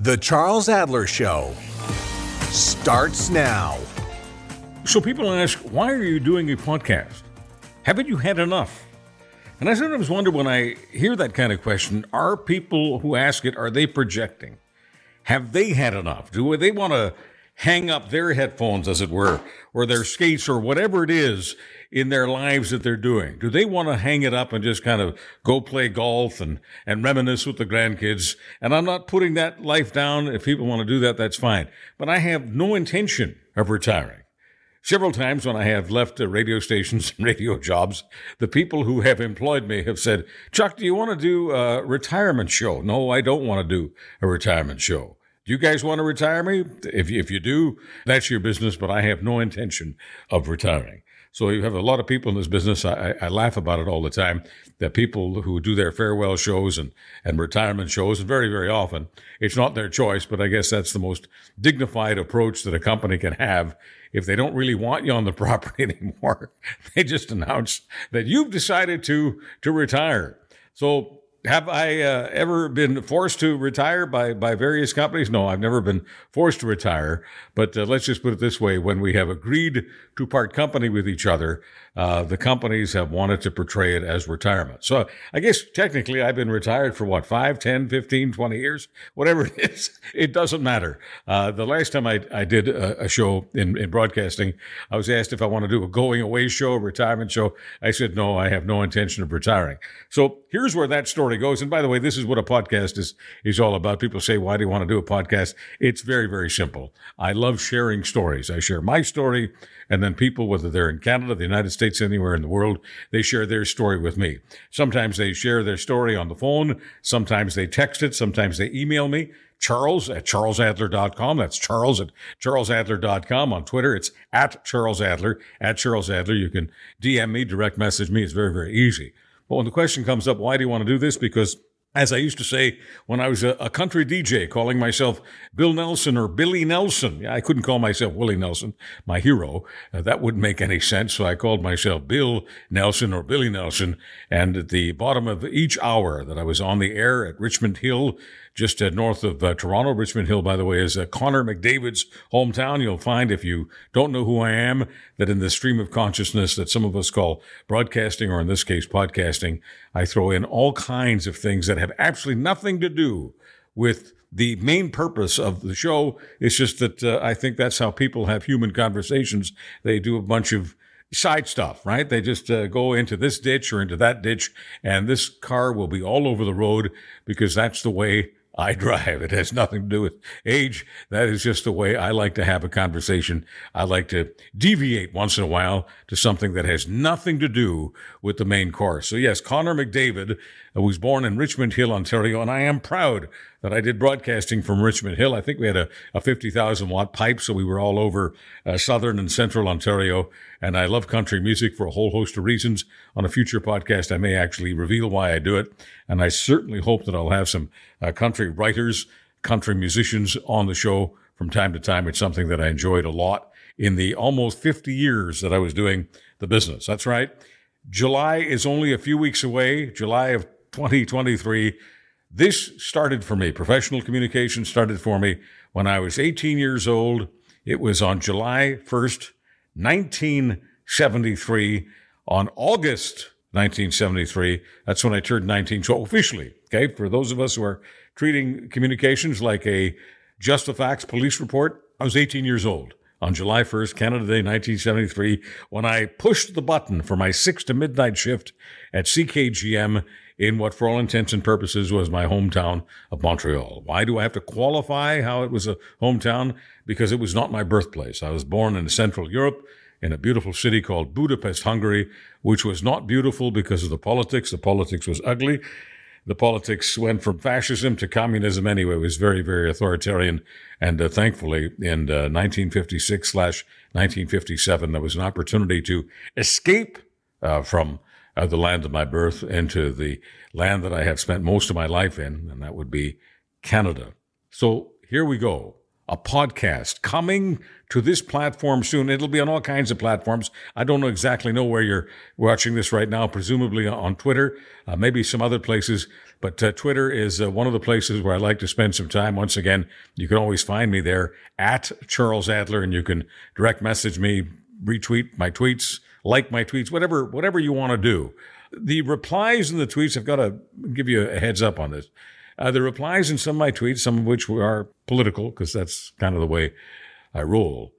The Charles Adler Show starts now. So people ask, why are you doing a podcast? Haven't you had enough? And I sometimes wonder when I hear that kind of question, are people who ask it, are they projecting? Have they had enough? Do they want to hang up their headphones, as it were, or their skates, or whatever it is in their lives that they're doing? Do they want to hang it up and just kind of go play golf and, and reminisce with the grandkids? And I'm not putting that life down. If people want to do that, that's fine. But I have no intention of retiring. Several times when I have left radio stations and radio jobs, the people who have employed me have said, Chuck, do you want to do a retirement show? No, I don't want to do a retirement show. Do you guys want to retire me? If, if you do, that's your business, but I have no intention of retiring. So you have a lot of people in this business. I, I, laugh about it all the time. That people who do their farewell shows and, and retirement shows, and very, very often it's not their choice, but I guess that's the most dignified approach that a company can have. If they don't really want you on the property anymore, they just announce that you've decided to, to retire. So have I uh, ever been forced to retire by, by various companies? No, I've never been forced to retire. But uh, let's just put it this way when we have agreed to part company with each other, uh, the companies have wanted to portray it as retirement. So I guess technically I've been retired for what, 5, 10, 15, 20 years? Whatever it is, it doesn't matter. Uh, the last time I, I did a, a show in, in broadcasting, I was asked if I want to do a going away show, a retirement show. I said, no, I have no intention of retiring. So here's where that story goes. And by the way, this is what a podcast is, is all about. People say, why do you want to do a podcast? It's very, very simple. I love sharing stories. I share my story and then people, whether they're in Canada, the United States, anywhere in the world, they share their story with me. Sometimes they share their story on the phone. Sometimes they text it. Sometimes they email me. Charles at charlesadler.com. That's Charles at charlesadler.com. On Twitter, it's at Charles Adler. At Charles Adler. You can DM me, direct message me. It's very, very easy. But when the question comes up, why do you want to do this? Because as I used to say when I was a, a, country DJ, calling myself Bill Nelson or Billy Nelson. I couldn't call myself Willie Nelson, my hero. Uh, that wouldn't make any sense. So I called myself Bill Nelson or Billy Nelson. And at the bottom of each hour that I was on the air at Richmond Hill, just uh, north of uh, Toronto. Richmond Hill, by the way, is uh, Connor McDavid's hometown. You'll find if you don't know who I am, that in the stream of consciousness that some of us call broadcasting, or in this case, podcasting, I throw in all kinds of things that have absolutely nothing to do with the main purpose of the show. It's just that uh, I think that's how people have human conversations. They do a bunch of side stuff, right? They just uh, go into this ditch or into that ditch, and this car will be all over the road because that's the way I drive. It has nothing to do with age. That is just the way I like to have a conversation. I like to deviate once in a while to something that has nothing to do with the main course. So yes, Connor McDavid was born in Richmond Hill, Ontario, and I am proud that I did broadcasting from Richmond Hill. I think we had a, a 50,000 watt pipe, so we were all over uh, southern and central Ontario. And I love country music for a whole host of reasons. On a future podcast, I may actually reveal why I do it. And I certainly hope that I'll have some uh, country writers, country musicians on the show from time to time. It's something that I enjoyed a lot in the almost 50 years that I was doing the business. That's right. July is only a few weeks away, July of 2023. This started for me. Professional communication started for me when I was 18 years old. It was on July 1st, 1973. On August 1973, that's when I turned 19. So officially, okay, for those of us who are treating communications like a just the facts police report, I was 18 years old on July 1st, Canada Day 1973, when I pushed the button for my 6 to midnight shift at CKGM in what, for all intents and purposes, was my hometown of Montreal. Why do I have to qualify how it was a hometown? Because it was not my birthplace. I was born in Central Europe in a beautiful city called Budapest, Hungary, which was not beautiful because of the politics. The politics was ugly. The politics went from fascism to communism anyway. It was very, very authoritarian. And uh, thankfully, in uh, 1956 slash 1957, there was an opportunity to escape uh, from uh, the land of my birth into the land that I have spent most of my life in, and that would be Canada. So here we go. a podcast coming to this platform soon. It'll be on all kinds of platforms. I don't know exactly know where you're watching this right now, presumably on Twitter, uh, maybe some other places. But uh, Twitter is uh, one of the places where I like to spend some time. Once again, you can always find me there at Charles Adler, and you can direct message me, retweet my tweets, like my tweets, whatever whatever you want to do. The replies in the tweets, I've got to give you a heads up on this. Uh, the replies in some of my tweets, some of which are political, because that's kind of the way I roll,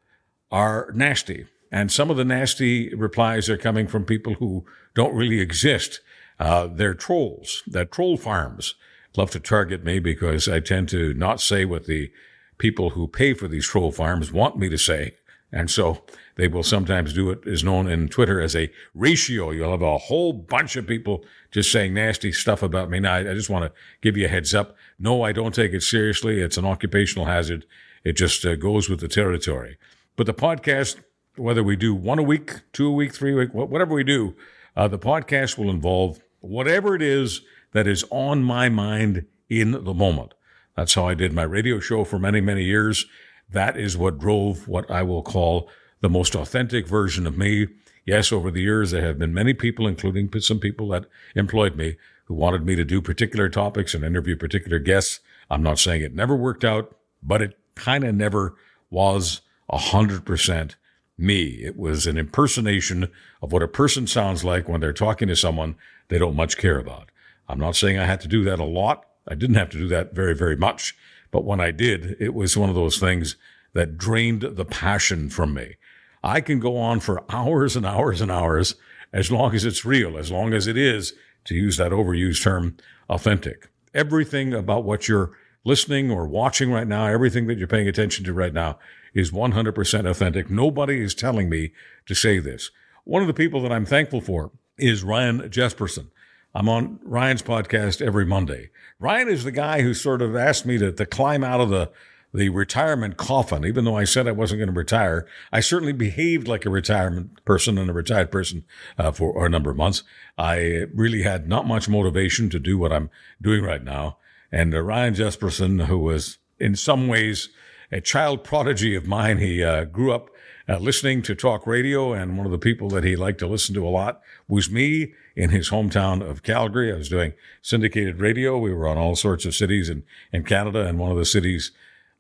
are nasty. And some of the nasty replies are coming from people who don't really exist. Uh, they're trolls. They're troll farms. Love to target me because I tend to not say what the people who pay for these troll farms want me to say. And so they will sometimes do it is known in Twitter as a ratio. You'll have a whole bunch of people just saying nasty stuff about me. Now, I just want to give you a heads up. No, I don't take it seriously. It's an occupational hazard. It just uh, goes with the territory. But the podcast, whether we do one a week, two a week, three a week, whatever we do, uh, the podcast will involve whatever it is that is on my mind in the moment. That's how I did my radio show for many, many years. That is what drove what I will call the most authentic version of me. Yes, over the years, there have been many people, including some people that employed me, who wanted me to do particular topics and interview particular guests. I'm not saying it never worked out, but it kind of never was a hundred percent me. It was an impersonation of what a person sounds like when they're talking to someone they don't much care about. I'm not saying I had to do that a lot. I didn't have to do that very, very much. But when I did, it was one of those things that drained the passion from me. I can go on for hours and hours and hours as long as it's real, as long as it is, to use that overused term, authentic. Everything about what you're listening or watching right now, everything that you're paying attention to right now is 100% authentic. Nobody is telling me to say this. One of the people that I'm thankful for is Ryan Jespersen. I'm on Ryan's podcast every Monday. Ryan is the guy who sort of asked me to, to climb out of the, the retirement coffin. Even though I said I wasn't going to retire, I certainly behaved like a retirement person and a retired person uh, for a number of months. I really had not much motivation to do what I'm doing right now. And uh, Ryan Jespersen, who was in some ways a child prodigy of mine, he uh, grew up uh, listening to talk radio, and one of the people that he liked to listen to a lot was me in his hometown of Calgary. I was doing syndicated radio. We were on all sorts of cities in, in Canada, and one of the cities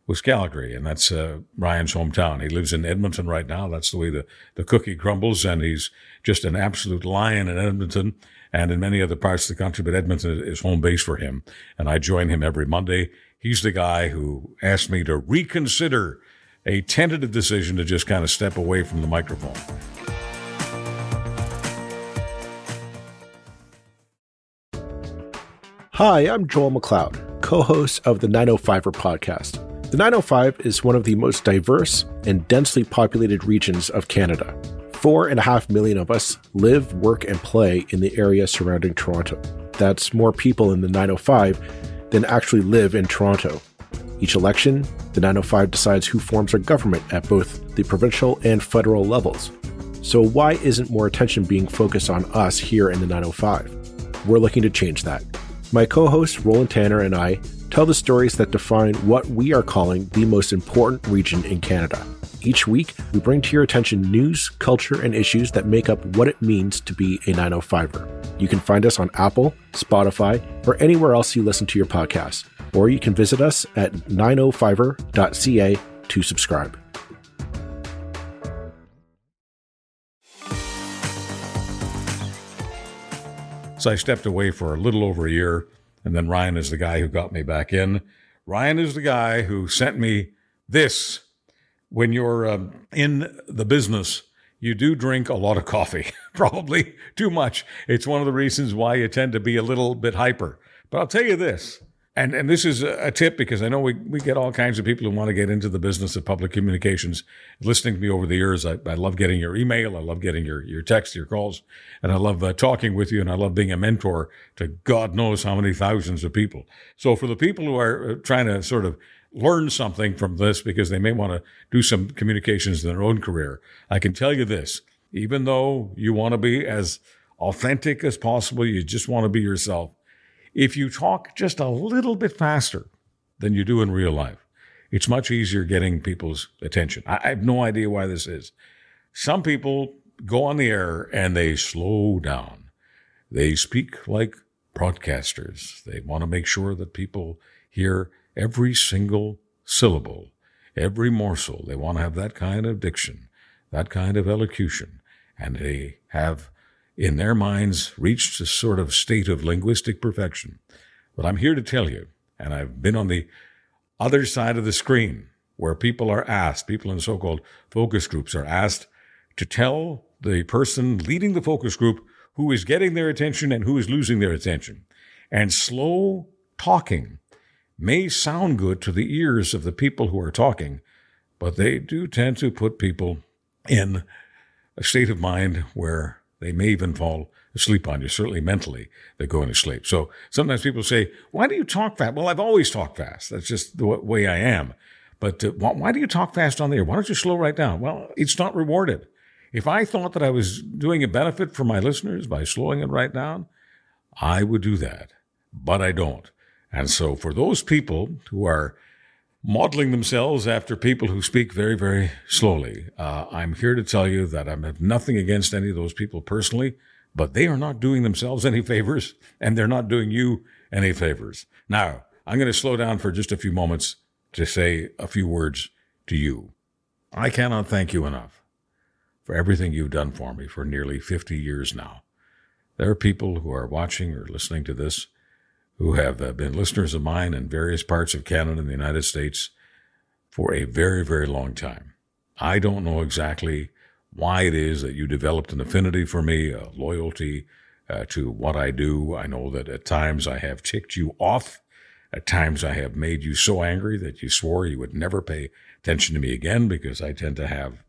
was Calgary, and that's uh, Ryan's hometown. He lives in Edmonton right now. That's the way the, the cookie crumbles, and he's just an absolute lion in Edmonton and in many other parts of the country, but Edmonton is home base for him. And I join him every Monday. He's the guy who asked me to reconsider a tentative decision to just kind of step away from the microphone. Hi, I'm Joel McLeod, co host of the 905er podcast. The 905 is one of the most diverse and densely populated regions of Canada. Four and a half million of us live, work, and play in the area surrounding Toronto. That's more people in the 905 than actually live in Toronto. Each election, the 905 decides who forms our government at both the provincial and federal levels. So, why isn't more attention being focused on us here in the 905? We're looking to change that. My co host, Roland Tanner, and I tell the stories that define what we are calling the most important region in Canada. Each week, we bring to your attention news, culture, and issues that make up what it means to be a 905er. You can find us on Apple, Spotify, or anywhere else you listen to your podcast or you can visit us at 905er.ca to subscribe. So I stepped away for a little over a year, and then Ryan is the guy who got me back in. Ryan is the guy who sent me this. When you're um, in the business, you do drink a lot of coffee, probably too much. It's one of the reasons why you tend to be a little bit hyper. But I'll tell you this and and this is a tip because I know we, we get all kinds of people who want to get into the business of public communications. Listening to me over the years, I, I love getting your email, I love getting your your text, your calls, and I love uh, talking with you, and I love being a mentor to God knows how many thousands of people. So for the people who are uh, trying to sort of learn something from this because they may want to do some communications in their own career, I can tell you this: even though you want to be as authentic as possible, you just want to be yourself if you talk just a little bit faster than you do in real life, it's much easier getting people's attention. I, I have no idea why this is. Some people go on the air and they slow down. They speak like broadcasters. They want to make sure that people hear every single syllable, every morsel. They want to have that kind of diction, that kind of elocution. And they have, in their minds, reached a sort of state of linguistic perfection. But I'm here to tell you, and I've been on the other side of the screen where people are asked, people in so called focus groups are asked to tell the person leading the focus group who is getting their attention and who is losing their attention. And slow talking may sound good to the ears of the people who are talking, but they do tend to put people in a state of mind where they may even fall asleep on you, certainly mentally, they're going to sleep. So sometimes people say, Why do you talk fast? Well, I've always talked fast. That's just the way I am. But uh, why do you talk fast on the air? Why don't you slow right down? Well, it's not rewarded. If I thought that I was doing a benefit for my listeners by slowing it right down, I would do that, but I don't. And so for those people who are modeling themselves after people who speak very, very slowly, uh, I'm here to tell you that I have nothing against any of those people personally, but they are not doing themselves any favors and they're not doing you any favors. Now, I'm going to slow down for just a few moments to say a few words to you. I cannot thank you enough for everything you've done for me for nearly 50 years now. There are people who are watching or listening to this who have uh, been listeners of mine in various parts of Canada and the United States for a very, very long time. I don't know exactly why it is that you developed an affinity for me, a loyalty uh, to what I do. I know that at times I have ticked you off. At times I have made you so angry that you swore you would never pay attention to me again because I tend to have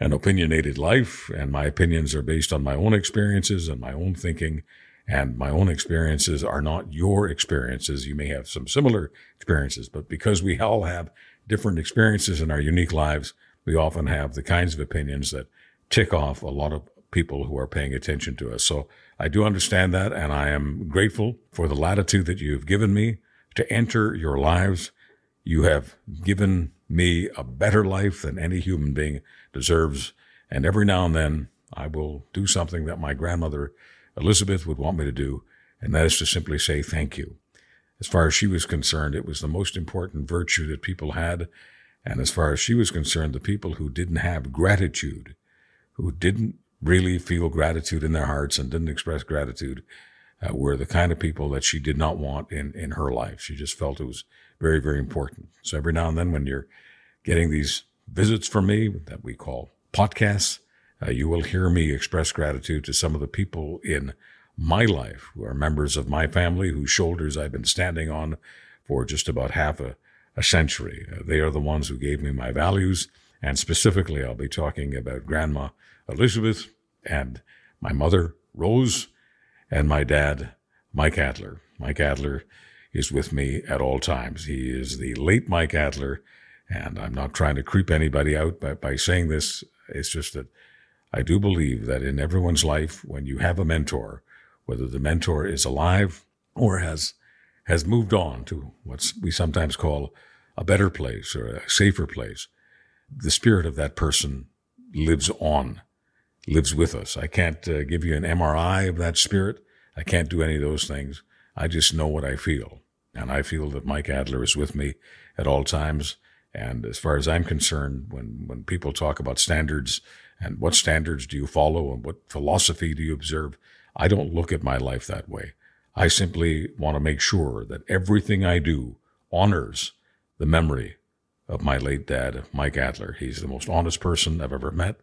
an opinionated life, and my opinions are based on my own experiences and my own thinking. And my own experiences are not your experiences. You may have some similar experiences, but because we all have different experiences in our unique lives, we often have the kinds of opinions that tick off a lot of people who are paying attention to us. So I do understand that, and I am grateful for the latitude that you've given me to enter your lives. You have given me a better life than any human being deserves. And every now and then I will do something that my grandmother Elizabeth would want me to do, and that is to simply say thank you. As far as she was concerned, it was the most important virtue that people had. And as far as she was concerned, the people who didn't have gratitude, who didn't really feel gratitude in their hearts and didn't express gratitude, uh, were the kind of people that she did not want in, in her life. She just felt it was very, very important. So every now and then when you're getting these visits from me that we call podcasts, uh, you will hear me express gratitude to some of the people in my life who are members of my family whose shoulders I've been standing on for just about half a, a century. Uh, they are the ones who gave me my values. And specifically, I'll be talking about Grandma Elizabeth and my mother, Rose, and my dad, Mike Adler. Mike Adler is with me at all times. He is the late Mike Adler, and I'm not trying to creep anybody out by, by saying this. It's just that I do believe that in everyone's life, when you have a mentor, whether the mentor is alive or has has moved on to what we sometimes call a better place or a safer place, the spirit of that person lives on, lives with us. I can't uh, give you an MRI of that spirit. I can't do any of those things. I just know what I feel. And I feel that Mike Adler is with me at all times. And as far as I'm concerned, when, when people talk about standards and what standards do you follow and what philosophy do you observe, I don't look at my life that way. I simply want to make sure that everything I do honors the memory of my late dad, Mike Adler. He's the most honest person I've ever met.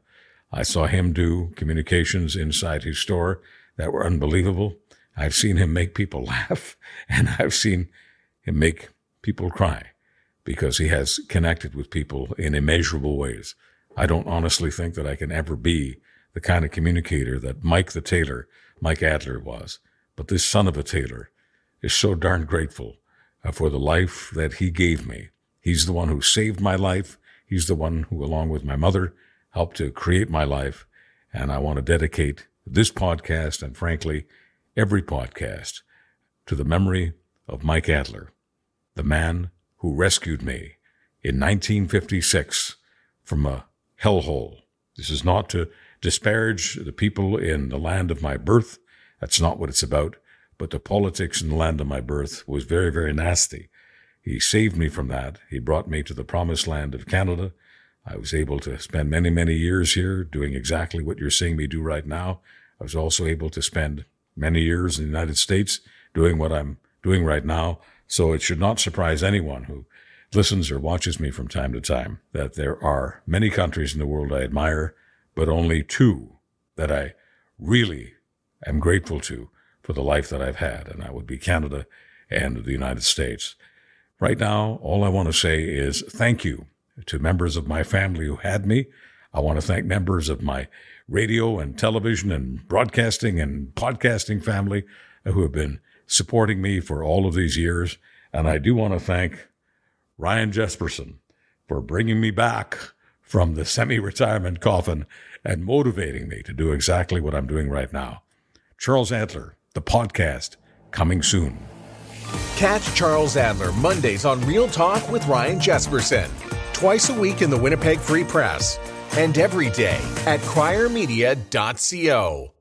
I saw him do communications inside his store that were unbelievable. I've seen him make people laugh and I've seen him make people cry because he has connected with people in immeasurable ways. I don't honestly think that I can ever be the kind of communicator that Mike the tailor, Mike Adler was. But this son of a tailor is so darn grateful uh, for the life that he gave me. He's the one who saved my life. He's the one who, along with my mother, helped to create my life. And I want to dedicate this podcast and frankly, every podcast to the memory of Mike Adler, the man who rescued me in 1956 from a hellhole. This is not to disparage the people in the land of my birth. That's not what it's about. But the politics in the land of my birth was very, very nasty. He saved me from that. He brought me to the promised land of Canada. I was able to spend many, many years here doing exactly what you're seeing me do right now. I was also able to spend many years in the United States doing what I'm doing right now. So it should not surprise anyone who listens or watches me from time to time that there are many countries in the world I admire, but only two that I really am grateful to for the life that I've had, and that would be Canada and the United States. Right now, all I want to say is thank you to members of my family who had me. I want to thank members of my radio and television and broadcasting and podcasting family who have been supporting me for all of these years. And I do want to thank Ryan Jespersen for bringing me back from the semi retirement coffin and motivating me to do exactly what I'm doing right now. Charles Adler, the podcast, coming soon. Catch Charles Adler Mondays on Real Talk with Ryan Jespersen, twice a week in the Winnipeg Free Press, and every day at criermedia.co.